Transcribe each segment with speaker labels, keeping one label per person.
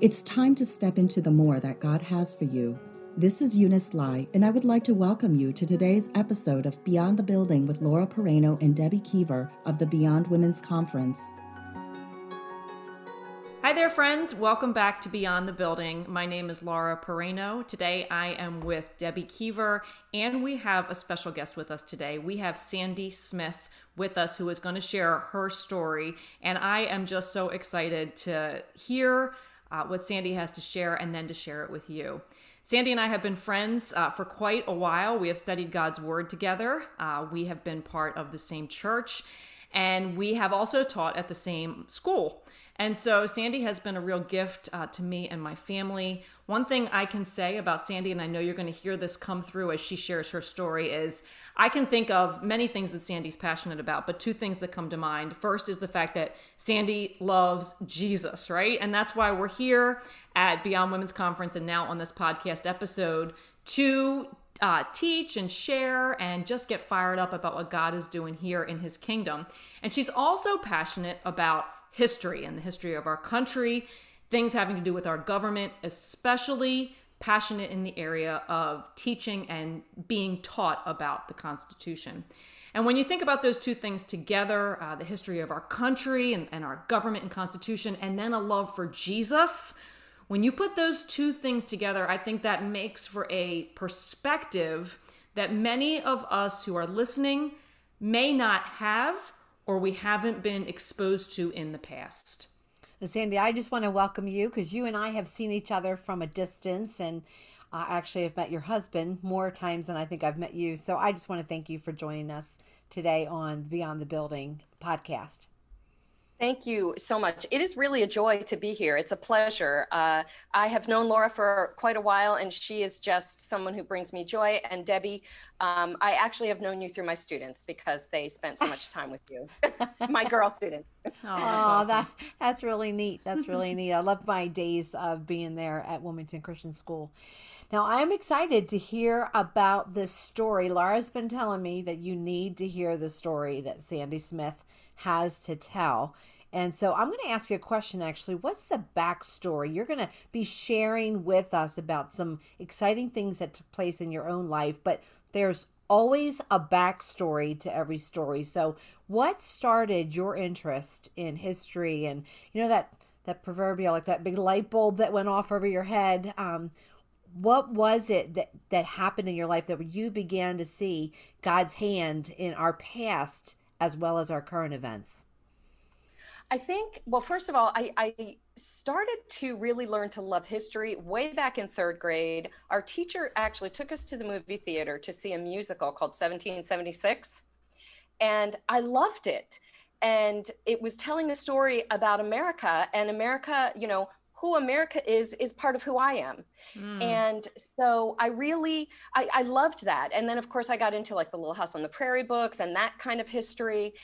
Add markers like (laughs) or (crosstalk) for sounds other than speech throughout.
Speaker 1: It's time to step into the more that God has for you. This is Eunice Lai, and I would like to welcome you to today's episode of Beyond the Building with Laura Pereno and Debbie Kiever of the Beyond Women's Conference.
Speaker 2: Hi there, friends. Welcome back to Beyond the Building. My name is Laura Pereno. Today I am with Debbie Kiever, and we have a special guest with us today. We have Sandy Smith with us who is going to share her story, and I am just so excited to hear uh, what Sandy has to share and then to share it with you. Sandy and I have been friends uh, for quite a while. We have studied God's Word together. Uh, we have been part of the same church, and we have also taught at the same school. And so Sandy has been a real gift uh, to me and my family. One thing I can say about Sandy, and I know you're going to hear this come through as she shares her story, is I can think of many things that Sandy's passionate about, but two things that come to mind. First is the fact that Sandy loves Jesus, right? And that's why we're here at Beyond Women's Conference and now on this podcast episode to uh, teach and share and just get fired up about what God is doing here in his kingdom. And she's also passionate about history and the history of our country, things having to do with our government, especially passionate in the area of teaching and being taught about the Constitution. And when you think about those two things together, uh, the history of our country and, and our government and Constitution, and then a love for Jesus, when you put those two things together, I think that makes for a perspective that many of us who are listening may not have or we haven't been exposed to in the past.
Speaker 3: And Sandy, I just want to welcome you because you and I have seen each other from a distance and I actually have met your husband more times than I think I've met you. So I just want to thank you for joining us today on Beyond the Building podcast.
Speaker 4: Thank you so much. It is really a joy to be here. It's a pleasure. Uh, I have known Laura for quite a while, and she is just someone who brings me joy. And Debbie, um, I actually have known you through my students because they spent so much time with you, (laughs) my girl students. (laughs)
Speaker 3: Oh, that's, awesome. that, that's really neat. That's (laughs) really neat. I love my days of being there at Wilmington Christian School. Now, I'm excited to hear about this story. Laura's been telling me that you need to hear the story that Sandy Smith has to tell. And so I'm going to ask you a question actually. What's the backstory? You're going to be sharing with us about some exciting things that took place in your own life, but there's always a backstory to every story. So, what started your interest in history and, you know, that, that proverbial, like that big light bulb that went off over your head? Um, what was it that, that happened in your life that you began to see God's hand in our past as well as our current events?
Speaker 4: I think, well, first of all, I, I, started to really learn to love history way back in third grade. Our teacher actually took us to the movie theater to see a musical called 1776. And I loved it. And it was telling a story about America and America, you know, who America is is part of who I am. Mm. And so I really I, I loved that. And then of course I got into like the Little House on the Prairie books and that kind of history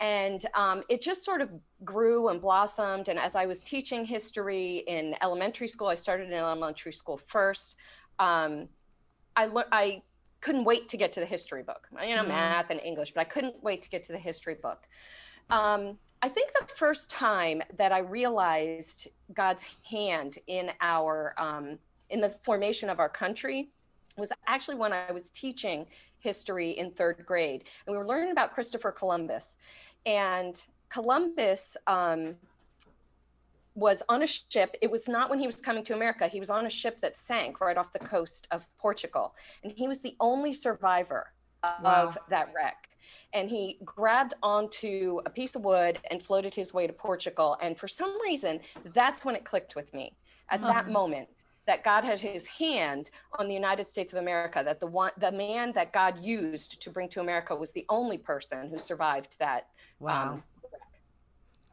Speaker 4: and um, it just sort of grew and blossomed. And as i was teaching history in elementary school i started in elementary school first. Um, i learned i couldn't wait to get to the history book. You know mm. math and english but i couldn't wait to get to the history book. Um, i think the first time that i realized god's hand in our um, in the formation of our country was actually when i was teaching history in third grade. And we were learning about christopher columbus and Columbus um, was on a ship. It was not when he was coming to America. He was on a ship that sank right off the coast of Portugal. And he was the only survivor wow. of that wreck. And he grabbed onto a piece of wood and floated his way to Portugal. And for some reason, that's when it clicked with me at that moment that God had his hand on the United States of America, that the one the man that God used to bring to America was the only person who survived that
Speaker 3: Wow. Um,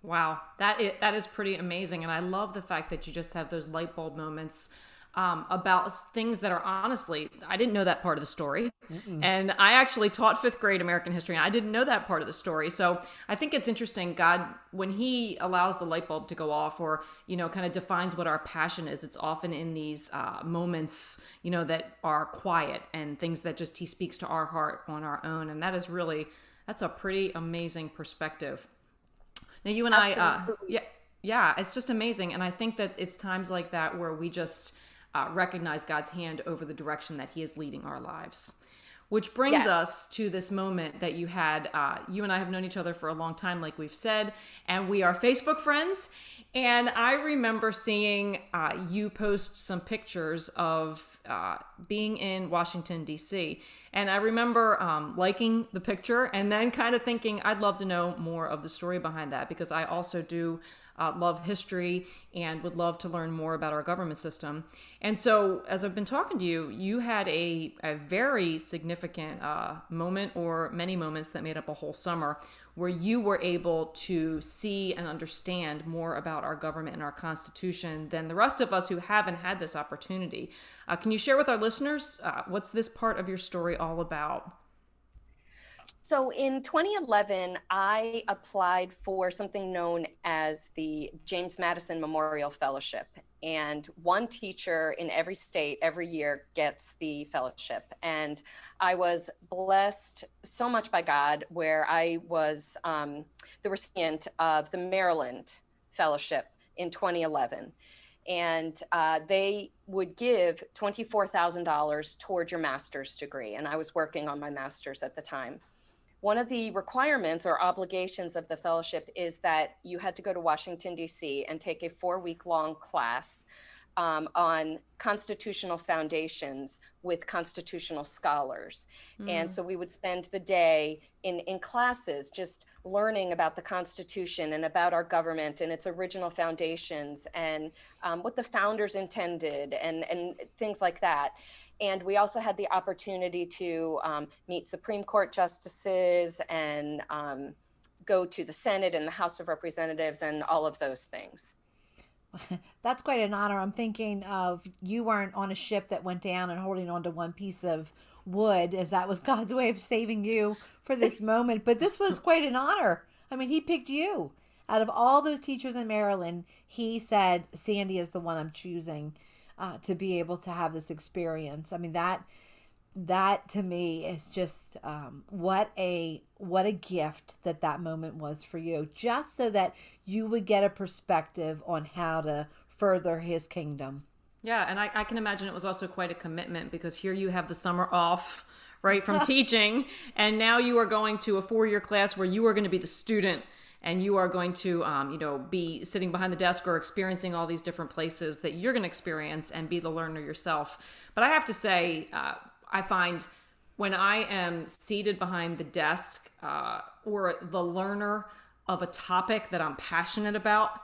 Speaker 2: wow. That is, that is pretty amazing. And I love the fact that you just have those light bulb moments um, about things that are honestly, I didn't know that part of the story. Mm-mm. And I actually taught fifth grade American history, and I didn't know that part of the story. So I think it's interesting, God, when He allows the light bulb to go off or, you know, kind of defines what our passion is, it's often in these uh, moments, you know, that are quiet and things that just He speaks to our heart on our own. And that is really that's a pretty amazing perspective. Now, you and Absolutely. I, uh, yeah, yeah, it's just amazing. And I think that it's times like that where we just uh, recognize God's hand over the direction that He is leading our lives. Which brings yeah. us to this moment that you had. Uh, you and I have known each other for a long time, like we've said, and we are Facebook friends. And I remember seeing uh, you post some pictures of uh, being in Washington, D.C. And I remember um, liking the picture and then kind of thinking, I'd love to know more of the story behind that because I also do uh, love history and would love to learn more about our government system. And so, as I've been talking to you, you had a, a very significant uh, moment or many moments that made up a whole summer where you were able to see and understand more about our government and our constitution than the rest of us who haven't had this opportunity. Uh, can you share with our listeners uh, what's this part of your story all about?
Speaker 4: So in 2011, I applied for something known as the James Madison Memorial Fellowship. And one teacher in every state every year gets the fellowship. And I was blessed so much by God, where I was um, the recipient of the Maryland Fellowship in 2011 and uh, they would give $24,000 toward your master's degree. And I was working on my master's at the time one of the requirements or obligations of the fellowship is that you had to go to Washington, D.C., and take a four week long class um, on constitutional foundations with constitutional scholars. Mm. And so we would spend the day in, in classes just learning about the Constitution and about our government and its original foundations and um, what the founders intended and, and things like that. And we also had the opportunity to um, meet Supreme Court justices and um, go to the Senate and the House of Representatives and all of those things. (laughs)
Speaker 3: That's quite an honor. I'm thinking of you weren't on a ship that went down and holding on to one piece of wood, as that was (laughs) God's way of saving you for this (laughs) moment. But this was quite an honor. I mean, He picked you. Out of all those teachers in Maryland, He said, Sandy is the one I'm choosing uh, to be able to have this experience. I mean that that to me is just um, what a what a gift that that moment was for you just so that you would get a perspective on how to further his kingdom
Speaker 2: yeah and I, I can imagine it was also quite a commitment because here you have the summer off right from (laughs) teaching and now you are going to a four-year class where you are going to be the student and you are going to um, you know be sitting behind the desk or experiencing all these different places that you're going to experience and be the learner yourself but i have to say uh, i find when i am seated behind the desk uh, or the learner of a topic that i'm passionate about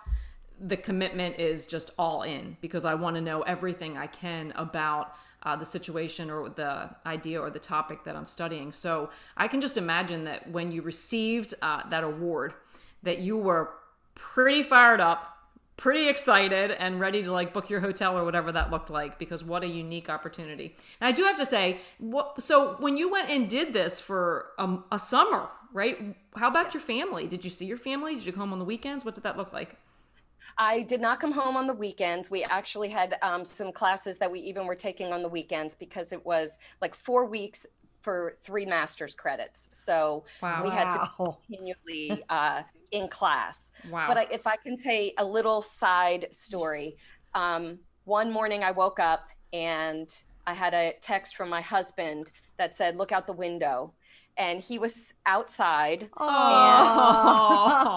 Speaker 2: the commitment is just all in because i want to know everything i can about uh, the situation or the idea or the topic that I'm studying. So I can just imagine that when you received uh, that award, that you were pretty fired up, pretty excited, and ready to like book your hotel or whatever that looked like because what a unique opportunity. And I do have to say, what, so when you went and did this for a, a summer, right? How about your family? Did you see your family? Did you come home on the weekends? What did that look like?
Speaker 4: I did not come home on the weekends. We actually had um, some classes that we even were taking on the weekends because it was like four weeks for three master's credits. So wow. we had to continually uh, in class. Wow. But I, if I can say a little side story, um, one morning I woke up and I had a text from my husband that said, Look out the window and he was outside Aww.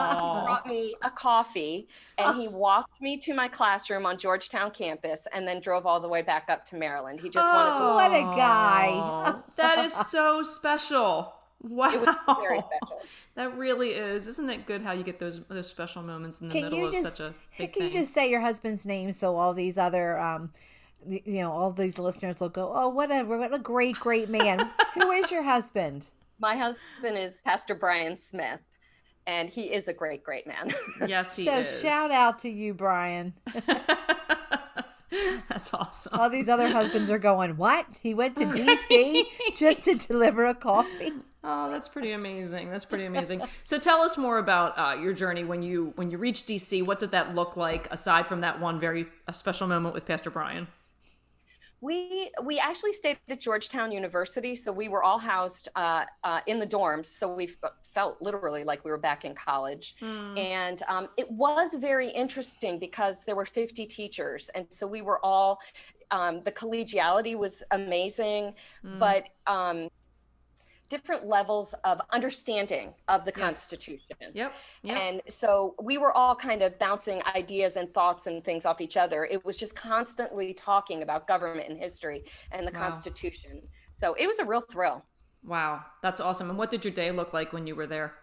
Speaker 4: and he (laughs) brought me a coffee and he walked me to my classroom on Georgetown campus and then drove all the way back up to Maryland. He just oh, wanted to
Speaker 3: What a guy.
Speaker 2: that is so special. Wow.
Speaker 4: It was very special.
Speaker 2: That really is. Isn't it good how you get those those special moments in the can middle of
Speaker 3: just,
Speaker 2: such a big
Speaker 3: can
Speaker 2: thing?
Speaker 3: you just say your husband's name so all these other um you know, all these listeners will go, "Oh, what a what a great great man." (laughs) Who is your husband?
Speaker 4: My husband is Pastor Brian Smith, and he is a great, great man. (laughs)
Speaker 2: Yes, he
Speaker 3: so
Speaker 2: is.
Speaker 3: So shout out to you, Brian. (laughs)
Speaker 2: That's awesome.
Speaker 3: All these other husbands are going, What? He went to DC just to deliver a coffee?
Speaker 2: Oh, that's pretty amazing. That's pretty amazing. so tell us more about uh, your journey when you when you reached DC. What did that look like aside from that one very special moment with Pastor Brian?
Speaker 4: We we actually stayed at Georgetown University, so we were all housed uh, uh, in the dorms. So we felt literally like we were back in college, mm. and um, it was very interesting because there were 50 teachers, and so we were all. Um, the collegiality was amazing, mm. but um, different levels of understanding of the yes. Constitution.
Speaker 2: Yep. yep.
Speaker 4: And so we were all kind of bouncing ideas and thoughts and things off each other. It was just constantly talking about government and history and the wow. Constitution. So it was a real thrill.
Speaker 2: Wow, that's awesome. And what did your day look like when you were there?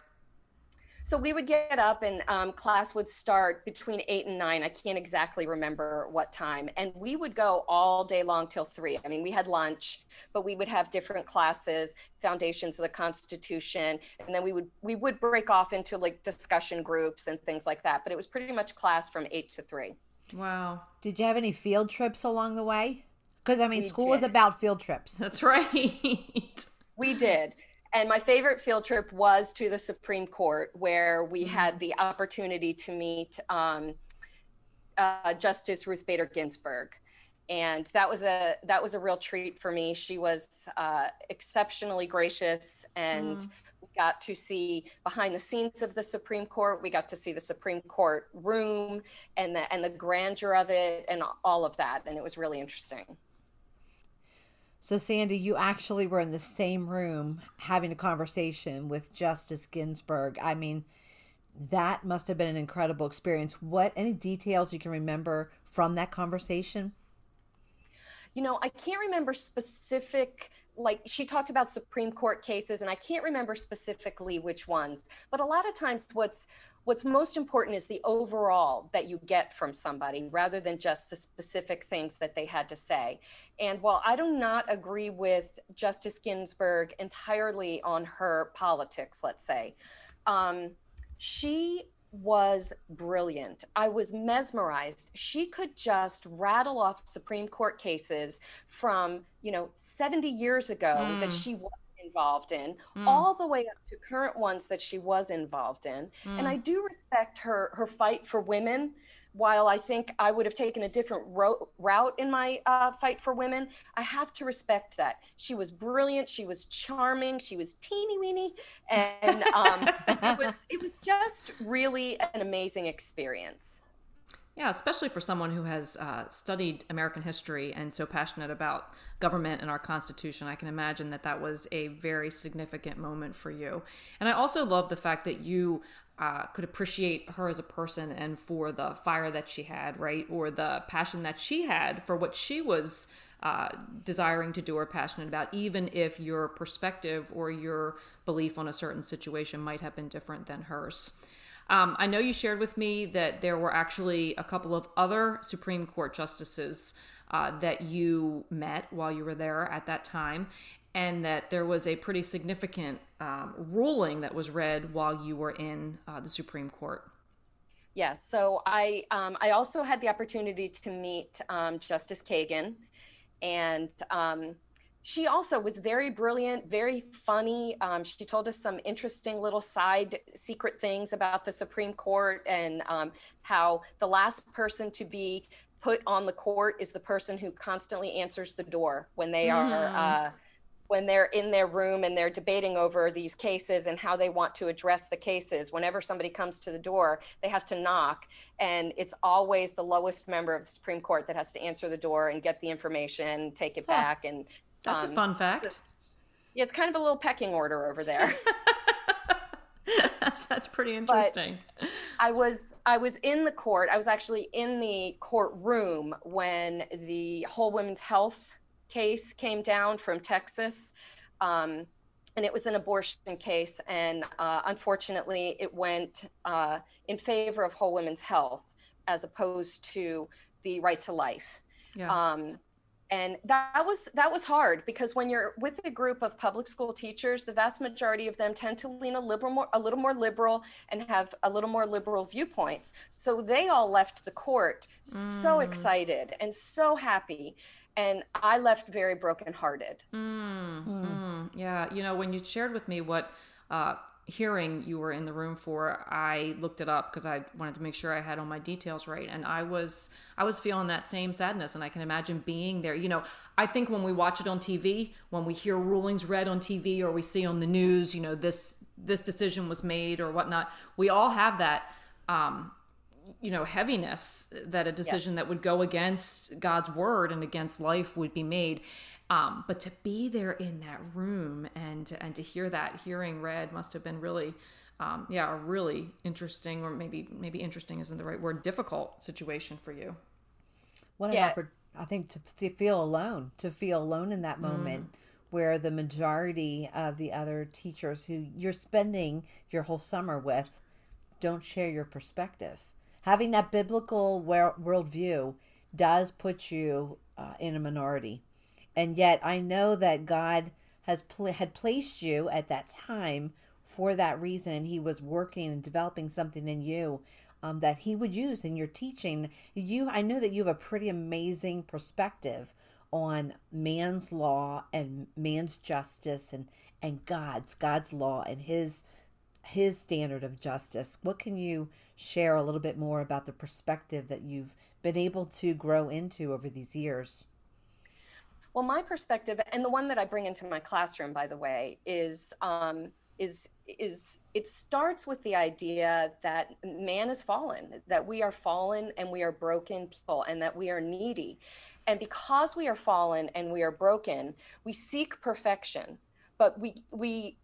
Speaker 4: So we would get up and um, class would start between eight and nine. I can't exactly remember what time. And we would go all day long till three. I mean, we had lunch, but we would have different classes, foundations of the Constitution, and then we would we would break off into like discussion groups and things like that. But it was pretty much class from eight to three.
Speaker 2: Wow.
Speaker 3: Did you have any field trips along the way? Because I mean, we school did. was about field trips.
Speaker 2: That's (laughs) right.
Speaker 4: we did. And my favorite field trip was to the Supreme Court, where we mm-hmm. had the opportunity to meet um, uh, Justice Ruth Bader Ginsburg, and that was a that was a real treat for me. She was uh, exceptionally gracious, and mm. we got to see behind the scenes of the Supreme Court. We got to see the Supreme Court room and the and the grandeur of it, and all of that, and it was really interesting.
Speaker 3: So, Sandy, you actually were in the same room having a conversation with Justice Ginsburg. I mean, that must have been an incredible experience. What, any details you can remember from that conversation?
Speaker 4: You know, I can't remember specific like she talked about supreme court cases and i can't remember specifically which ones but a lot of times what's what's most important is the overall that you get from somebody rather than just the specific things that they had to say. And while I do not agree with Justice Ginsburg entirely on her politics, let's say, um, she was brilliant. I was mesmerized. She could just rattle off Supreme Court cases from, you know, 70 years ago mm. that she was involved in, mm. all the way up to current ones that she was involved in. Mm. And I do respect her her fight for women. While I think I would have taken a different ro- route in my uh, fight for women, I have to respect that. She was brilliant. She was charming. She was teeny weeny, and um, it was (laughs) it was just really an amazing experience.
Speaker 2: Yeah, especially for someone who has uh, studied American history and so passionate about government and our Constitution, I can imagine that that was a very significant moment for you. And I also love the fact that you uh, could appreciate her as a person and for the fire that she had, right? Or the passion that she had for what she was uh, desiring to do or passionate about, even if your perspective or your belief on a certain situation might have been different than hers. Um, I know you shared with me that there were actually a couple of other Supreme Court justices uh, that you met while you were there at that time, and that there was a pretty significant um, ruling that was read while you were in uh, the Supreme Court.
Speaker 4: Yes. So I um, I also had the opportunity to meet um, Justice Kagan, and um, she also was very brilliant, very funny. Um, she told us some interesting little side secret things about the Supreme Court and um, how the last person to be put on the court is the person who constantly answers the door when they are mm. uh, when they're in their room and they're debating over these cases and how they want to address the cases. Whenever somebody comes to the door, they have to knock, and it's always the lowest member of the Supreme Court that has to answer the door and get the information, take it back, and
Speaker 2: that's um, a fun fact.
Speaker 4: Yeah, it's kind of a little pecking order over there.
Speaker 2: that's, (laughs) (laughs) that's pretty interesting.
Speaker 4: But I was I was in the court. I was actually in the courtroom when the whole women's health case came down from Texas. Um, and it was an abortion case. And uh, unfortunately, it went uh, in favor of whole women's health as opposed to the right to life. Yeah. Um, and that was that was hard because when you're with a group of public school teachers the vast majority of them tend to lean a liberal more a little more liberal and have a little more liberal viewpoints so they all left the court mm. so excited and so happy and i left very brokenhearted
Speaker 2: mm. Mm. yeah you know when you shared with me what uh, hearing you were in the room for, I looked it up because I wanted to make sure I had all my details right, and I was I was feeling that same sadness, and I can imagine being there. You know, I think when we watch it on TV, when we hear rulings read on TV, or we see on the news, you know, this this decision was made or whatnot, we all have that. Um, you know heaviness that a decision yeah. that would go against god's word and against life would be made um, but to be there in that room and to, and to hear that hearing read must have been really, um, yeah, a really interesting, or maybe maybe interesting isn't the right word, difficult situation for you.
Speaker 3: What an yeah. I think to, to, feel alone, to feel alone in that moment. Mm. Where the majority of the other teachers who you're spending your whole summer with don't share your perspective. Having that biblical worldview does put you uh, in a minority and yet I know that God has pl- had placed you at that time for that reason, and He was working and developing something in you um, that He would use in your teaching. You, I know that you have a pretty amazing perspective on man's law and man's justice and and God's God's law and His His standard of justice. What can you share a little bit more about the perspective that you've been able to grow into over these years?
Speaker 4: Well, my perspective, and the one that I bring into my classroom, by the way, is um, is is it starts with the idea that man is fallen, that we are fallen and we are broken people, and that we are needy, and because we are fallen and we are broken, we seek perfection, but we we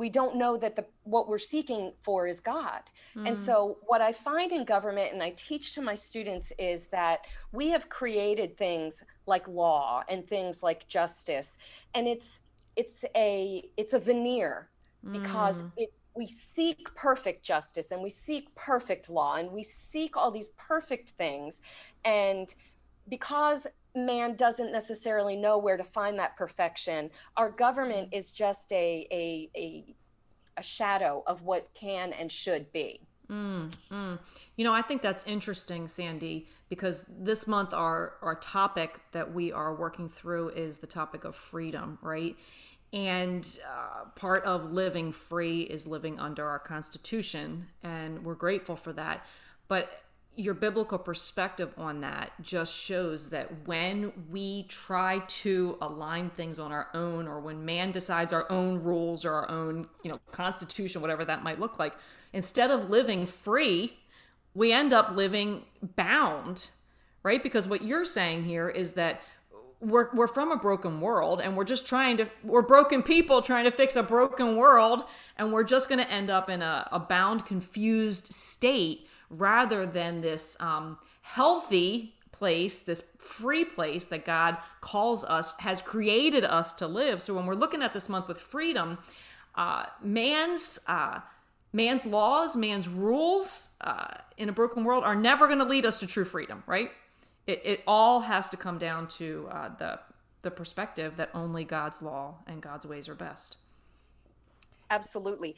Speaker 4: we don't know that the what we're seeking for is God. Mm. And hmm. so what I find in government and I teach to my students is that we have created things like law and things like justice and it's it's a it's a veneer because mm. it we seek perfect justice and we seek perfect law and we seek all these perfect things and because man doesn't necessarily know where to find that perfection. Our government mm. is just a a a, a shadow of what can and should be.
Speaker 2: Mm, mm. You know, I think that's interesting, Sandy, because this month our our topic that we are working through is the topic of freedom, right? And uh, part of living free is living under our Constitution, and we're grateful for that. But your biblical perspective on that just shows that when we try to align things on our own or when man decides our own rules or our own you know constitution whatever that might look like instead of living free we end up living bound right? Because what you're saying here is that we're, we're from a broken world and we're just trying to we're broken people trying to fix a broken world and we're just going to end up in a, a bound confused state rather than this um, healthy place, this free place that God calls us, has created us to live. So when we're looking at this month with freedom, uh, man's uh, man's laws, man's rules uh, in a broken world are never going to lead us to true freedom, right? It, it all has to come down to uh, the the perspective that only God's law and God's ways are best.
Speaker 4: Absolutely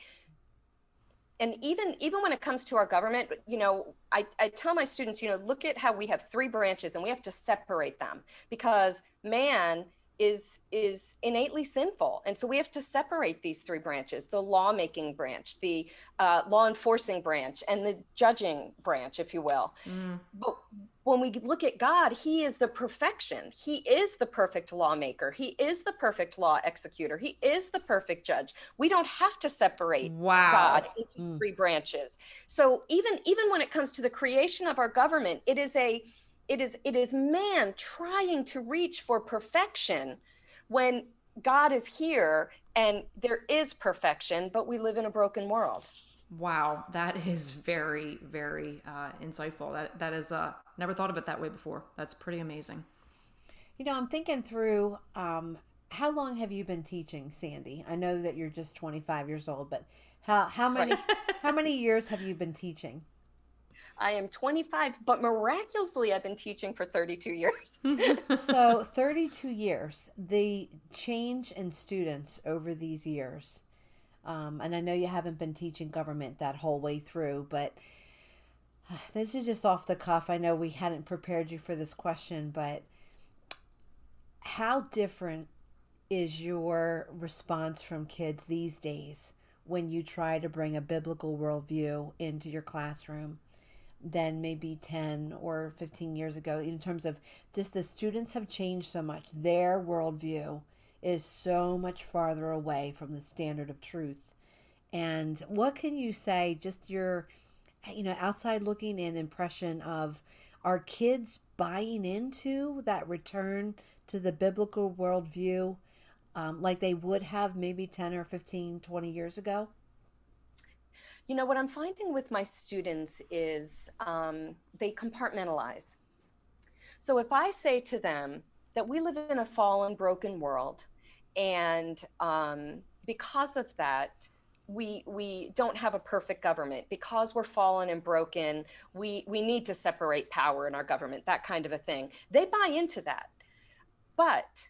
Speaker 4: and even even when it comes to our government you know I, I tell my students you know look at how we have three branches and we have to separate them because man is is innately sinful. And so we have to separate these three branches the lawmaking branch the uh, law enforcing branch and the judging branch if you will. Mm. but when we look at god he is the perfection. He is the perfect lawmaker. He is the perfect law executor. He is the perfect judge. We don't have to separate wow. god into mm. three branches. So even even when it comes to the creation of our government it is a it is it is man trying to reach for perfection when God is here and there is perfection, but we live in a broken world.
Speaker 2: Wow, that is very, very uh, insightful. That that is uh, never thought of it that way before. That's pretty amazing.
Speaker 3: You know, I'm thinking through. Um, how long have you been teaching, Sandy? I know that you're just 25 years old, but how how many (laughs) how many years have you been teaching?
Speaker 4: I am 25, but miraculously, I've been teaching for 32 years. (laughs)
Speaker 3: so, 32 years, the change in students over these years, um, and I know you haven't been teaching government that whole way through, but (sighs) this is just off the cuff. I know we hadn't prepared you for this question, but how different is your response from kids these days when you try to bring a biblical worldview into your classroom than maybe 10 or 15 years ago in terms of just the students have changed so much. Their worldview is so much farther away from the standard of truth. And what can you say, just your, you know, outside looking in impression of are kids buying into that return to the biblical worldview um, like they would have maybe 10 or 15, 20 years ago?
Speaker 4: You know, what I'm finding with my students is um, they compartmentalize. So if I say to them that we live in a fallen, broken world, and um, because of that, we we don't have a perfect government. Because we're fallen and broken we we need to separate power in our government that kind of a thing. They buy into that. But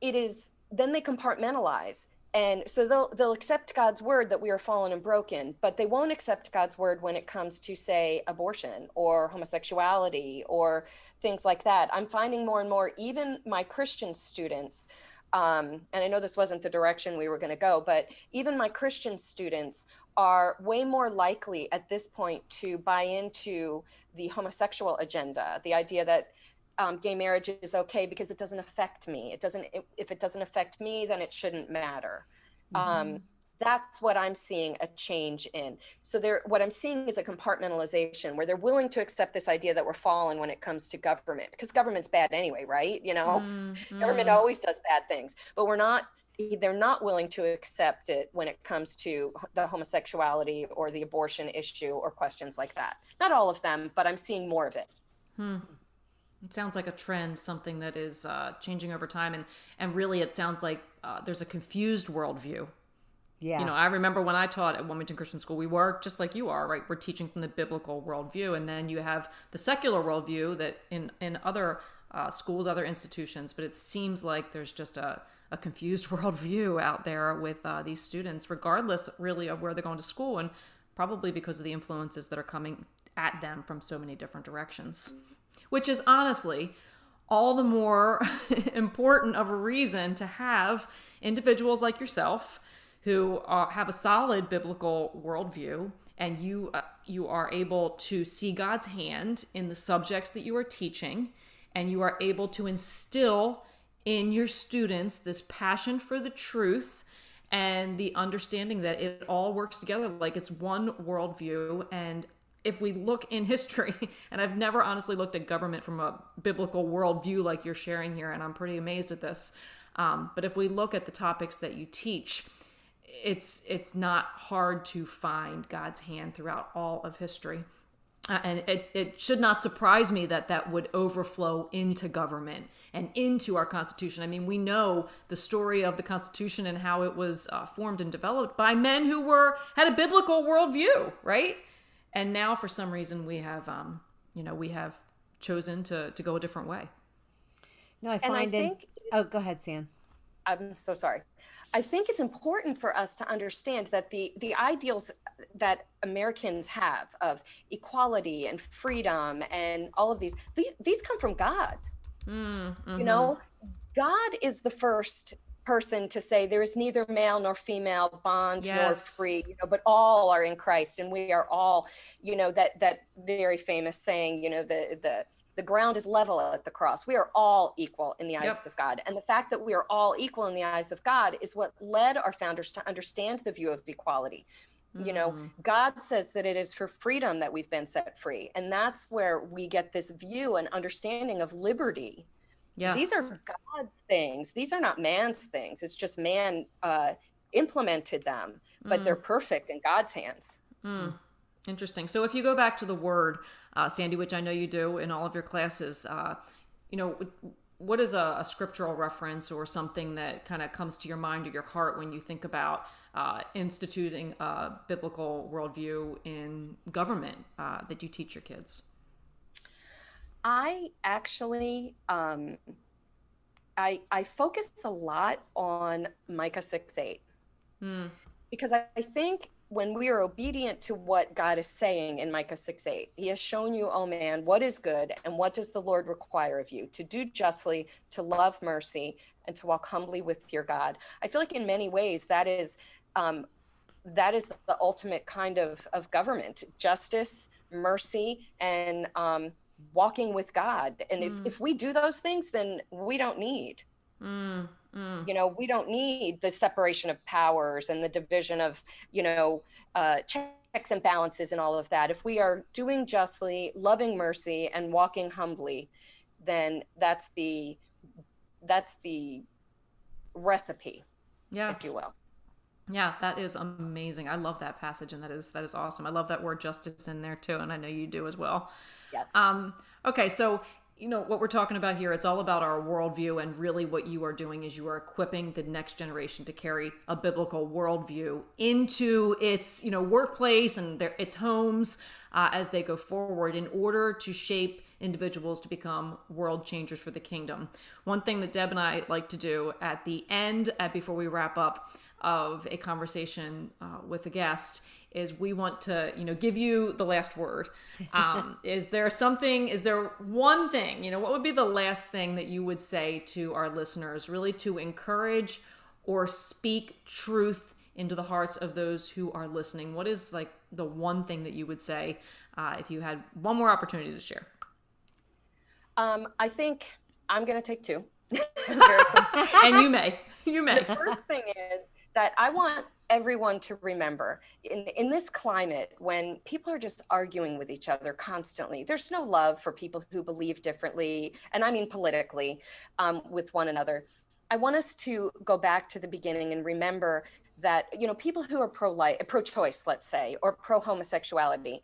Speaker 4: it is then they compartmentalize and so they'll they'll accept God's word that we are fallen and broken, but they won't accept God's word when it comes to say abortion or homosexuality or things like that. I'm finding more and more, even my Christian students, um, and I know this wasn't the direction we were going to go, but even my Christian students are way more likely at this point to buy into the homosexual agenda, the idea that um, gay marriage is okay because it doesn't affect me. It doesn't. if it doesn't affect me, then it shouldn't matter. Mm-hmm. Um, that's what I'm seeing a change in. So there, what I'm seeing is a compartmentalization where they're willing to accept this idea that we're fallen when it comes to government, because government's bad anyway, right? You know, mm-hmm. government always does bad things, but we're not. They're not willing to accept it when it comes to the homosexuality or the abortion issue or questions like that. Not all of them, but I'm seeing more of it.
Speaker 2: Hmm. It sounds like a trend, something that is uh, changing over time, and and really, it sounds like uh, there's a confused worldview. Yeah. You know, I remember when I taught at Wilmington Christian School, we were just like you are, right? We're teaching from the biblical worldview, and then you have the secular worldview that in in other uh, schools, other institutions. But it seems like there's just a a confused (laughs) worldview out there with uh, these students, regardless really of where they're going to school, and probably because of the influences that are coming at them from so many different directions which is honestly all the more (laughs) important of a reason to have individuals like yourself who are, have a solid biblical worldview and you uh, you are able to see God's hand in the subjects that you are teaching and you are able to instill in your students this passion for the truth and the understanding that it all works together like it's one worldview and if we look in history, (laughs) and I've never honestly looked at government from a biblical worldview like you're sharing here, and I'm pretty amazed at this. Um, but if we look at the topics that you teach, it's it's not hard to find God's hand throughout all of history. Uh, and it, it should not surprise me that that would overflow into government and into our Constitution. I mean, we know the story of the Constitution and how it was uh, formed and developed by men who were had a biblical worldview, right? And now for some reason we have um you know we have chosen to to go a different way.
Speaker 3: No i find I think, oh go ahead san
Speaker 4: i'm so sorry. I think it's important for us to understand that the the ideals that americans have of equality and freedom and all of these these these come from god. Mm-hmm. you know god is the first person to say there is neither male nor female bond yes. nor free you know but all are in christ and we are all you know that that very famous saying you know the the the ground is level at the cross we are all equal in the eyes yep. of god and the fact that we are all equal in the eyes of god is what led our founders to understand the view of equality you know mm. god says that it is for freedom that we've been set free and that's where we get this view and understanding of liberty Yes. These are God's things. These are not man's things. It's just man uh, implemented them, but mm. they're perfect in God's hands.
Speaker 2: Mm. Interesting. So if you go back to the word, uh, Sandy, which I know you do in all of your classes, uh, you know, what is a, a, scriptural reference or something that kind of comes to your mind or your heart when you think about uh, instituting a biblical worldview in government uh, that you teach your kids?
Speaker 4: I actually um, I I focus a lot on Micah 6 8. Mm. Because I, I think when we are obedient to what God is saying in Micah 6 8, He has shown you, oh man, what is good and what does the Lord require of you? To do justly, to love mercy, and to walk humbly with your God. I feel like in many ways that is um, that is the ultimate kind of, of government justice, mercy, and um, walking with God. And mm. if, if we do those things, then we don't need. Mm, mm. You know, we don't need the separation of powers and the division of, you know, uh, checks and balances and all of that. If we are doing justly, loving mercy, and walking humbly, then that's the that's the recipe, yeah, if you will.
Speaker 2: Yeah, that is amazing. I love that passage, and that is that is awesome. I love that word justice in there too, and I know you do as well.
Speaker 4: Yes.
Speaker 2: Um, okay, so you know what we're talking about here it's all about our worldview and really what you are doing is you are equipping the next generation to carry a biblical worldview into its you know workplace and their its homes uh, as they go forward in order to shape individuals to become world changers for the kingdom one thing that deb and i like to do at the end at, before we wrap up of a conversation uh, with a guest is we want to you know give you the last word. Um, (laughs) is there something is there one thing you know what would be the last thing that you would say to our listeners really to encourage or speak truth into the hearts of those who are listening? What is like the one thing that you would say uh, if you had one more opportunity to share?
Speaker 4: Um, i think i'm going to take two. (laughs) (laughs)
Speaker 2: And you may. You may.
Speaker 4: The first thing is that I want everyone to remember in, in this climate when people are just arguing with each other constantly there's no love for people who believe differently and i mean politically um, with one another. I want us to go back to the beginning and remember that you know people who are pro-life pro-choice let's say or pro-homosexuality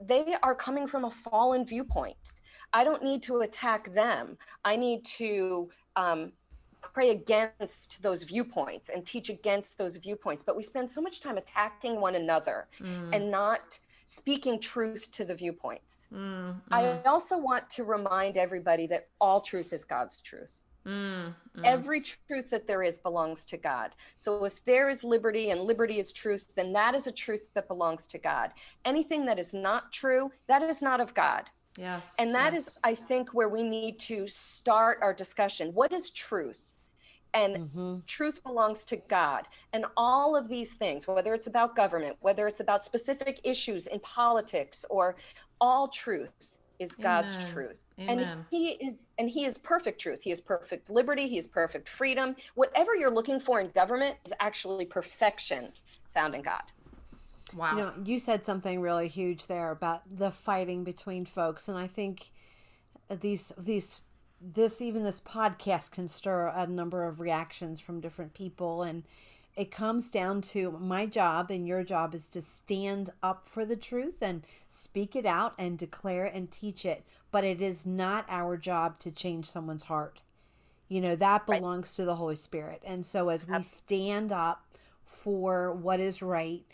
Speaker 4: they are coming from a fallen viewpoint. I don't need to attack them. I need to um, pray against those viewpoints and teach against those viewpoints but we spend so much time attacking one another mm. and not speaking truth to the viewpoints mm, mm. i also want to remind everybody that all truth is god's truth mm, mm. Every truth that there is belongs to God. So if there is liberty and liberty is truth, then that is a truth that belongs to God. Anything that is not true, that is not of God.
Speaker 2: Yes.
Speaker 4: And that
Speaker 2: yes.
Speaker 4: is, I think, where we need to start our discussion. What is truth? and mm-hmm. truth belongs to God. And all of these things, whether it's about government, whether it's about specific issues in politics, or all truth is God's Amen. truth. Amen. And he is and he is perfect truth. He is perfect liberty, he is perfect freedom. Whatever you're looking for in government is actually perfection found in God.
Speaker 3: Wow. You know, you said something really huge there about the fighting between folks and I think these these this even this podcast can stir a number of reactions from different people and it comes down to my job and your job is to stand up for the truth and speak it out and declare and teach it but it is not our job to change someone's heart you know that belongs right. to the holy spirit and so as we stand up for what is right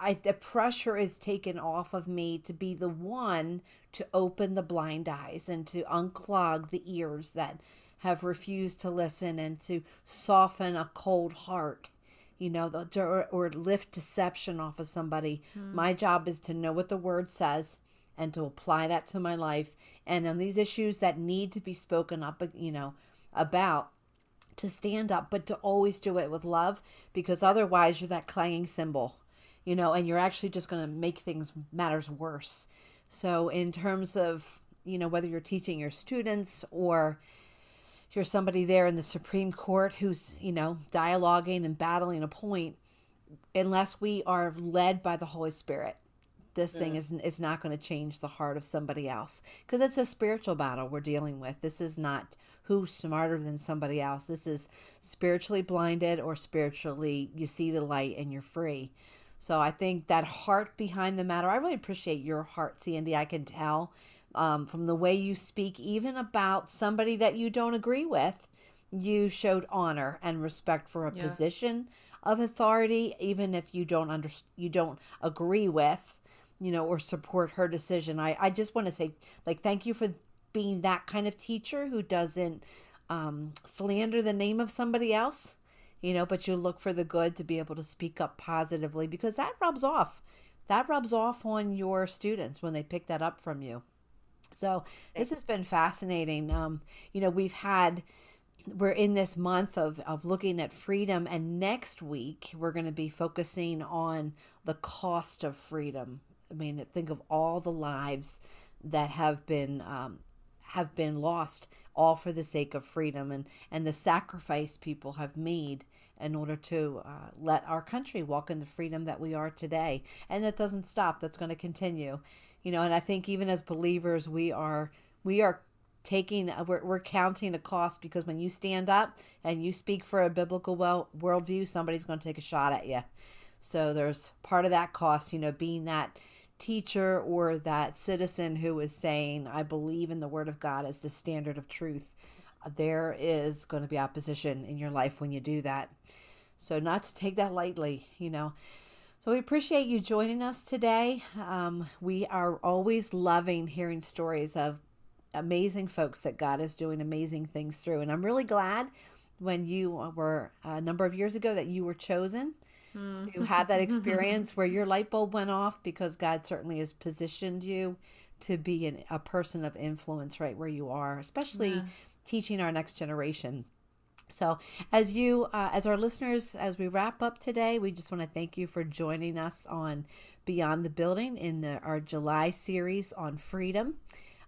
Speaker 3: I, the pressure is taken off of me to be the one to open the blind eyes and to unclog the ears that have refused to listen and to soften a cold heart you know or, or lift deception off of somebody. Mm. my job is to know what the word says and to apply that to my life. And on these issues that need to be spoken up you know about to stand up but to always do it with love because otherwise you're that clanging cymbal you know, and you're actually just going to make things matters worse. So, in terms of, you know, whether you're teaching your students or you're somebody there in the Supreme Court who's, you know, dialoguing and battling a point, unless we are led by the Holy Spirit, this thing mm. is, is not going to change the heart of somebody else because it's a spiritual battle we're dealing with. This is not who's smarter than somebody else. This is spiritually blinded or spiritually you see the light and you're free. So I think that heart behind the matter, I really appreciate your heart, Sandy. I can tell um, from the way you speak, even about somebody that you don't agree with, you showed honor and respect for a yeah. position of authority, even if you don't under, you don't agree with, you know, or support her decision. I, I just want to say, like, thank you for being that kind of teacher who doesn't um, slander the name of somebody else you know, but you look for the good to be able to speak up positively because that rubs off. That rubs off on your students when they pick that up from you. So this has been fascinating. Um, you know, we've had we're in this month of, of looking at freedom, and next week we're going to be focusing on the cost of freedom. I mean, think of all the lives that have been um, have been lost, all for the sake of freedom, and and the sacrifice people have made in order to uh, let our country walk in the freedom that we are today. And that doesn't stop. That's going to continue. You know, and I think even as believers, we are we are taking we're, we're counting a cost because when you stand up and you speak for a biblical well worldview somebody's going to take a shot at you so there's part of that cost you know being that teacher or that citizen who is saying i believe in the word of god as the standard of truth there is going to be opposition in your life when you do that so not to take that lightly you know so we appreciate you joining us today um, we are always loving hearing stories of amazing folks that God is doing amazing things through. And I'm really glad when you were a number of years ago that you were chosen mm. to have that (laughs) experience where your light bulb went off because God certainly has positioned you to be an, a person of influence right where you are, especially yeah. Teaching our next generation. So, as you, uh, as our listeners, as we wrap up today, we just want to thank you for joining us on Beyond the Building in the, our July series on freedom.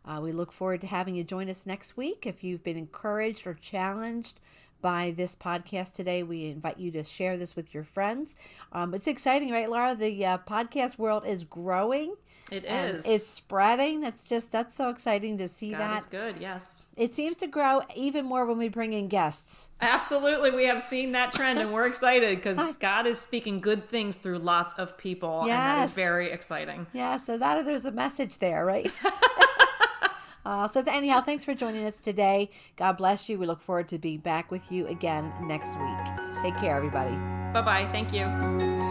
Speaker 3: Uh, we look forward to having you join us next week. If you've been encouraged or challenged by this podcast today, we invite you to share this with your friends. Um, it's exciting, right, Laura? The uh, podcast world is growing.
Speaker 2: It is.
Speaker 3: It's spreading. It's just that's so exciting to see
Speaker 2: God
Speaker 3: that.
Speaker 2: Is good. Yes.
Speaker 3: It seems to grow even more when we bring in guests.
Speaker 2: Absolutely, we have seen that trend, and we're excited because (laughs) God is speaking good things through lots of people, yes. and that is very exciting.
Speaker 3: Yeah. So that there's a message there, right? (laughs) (laughs) Uh, so, anyhow, thanks for joining us today. God bless you. We look forward to being back with you again next week. Take care, everybody.
Speaker 2: Bye bye. Thank you.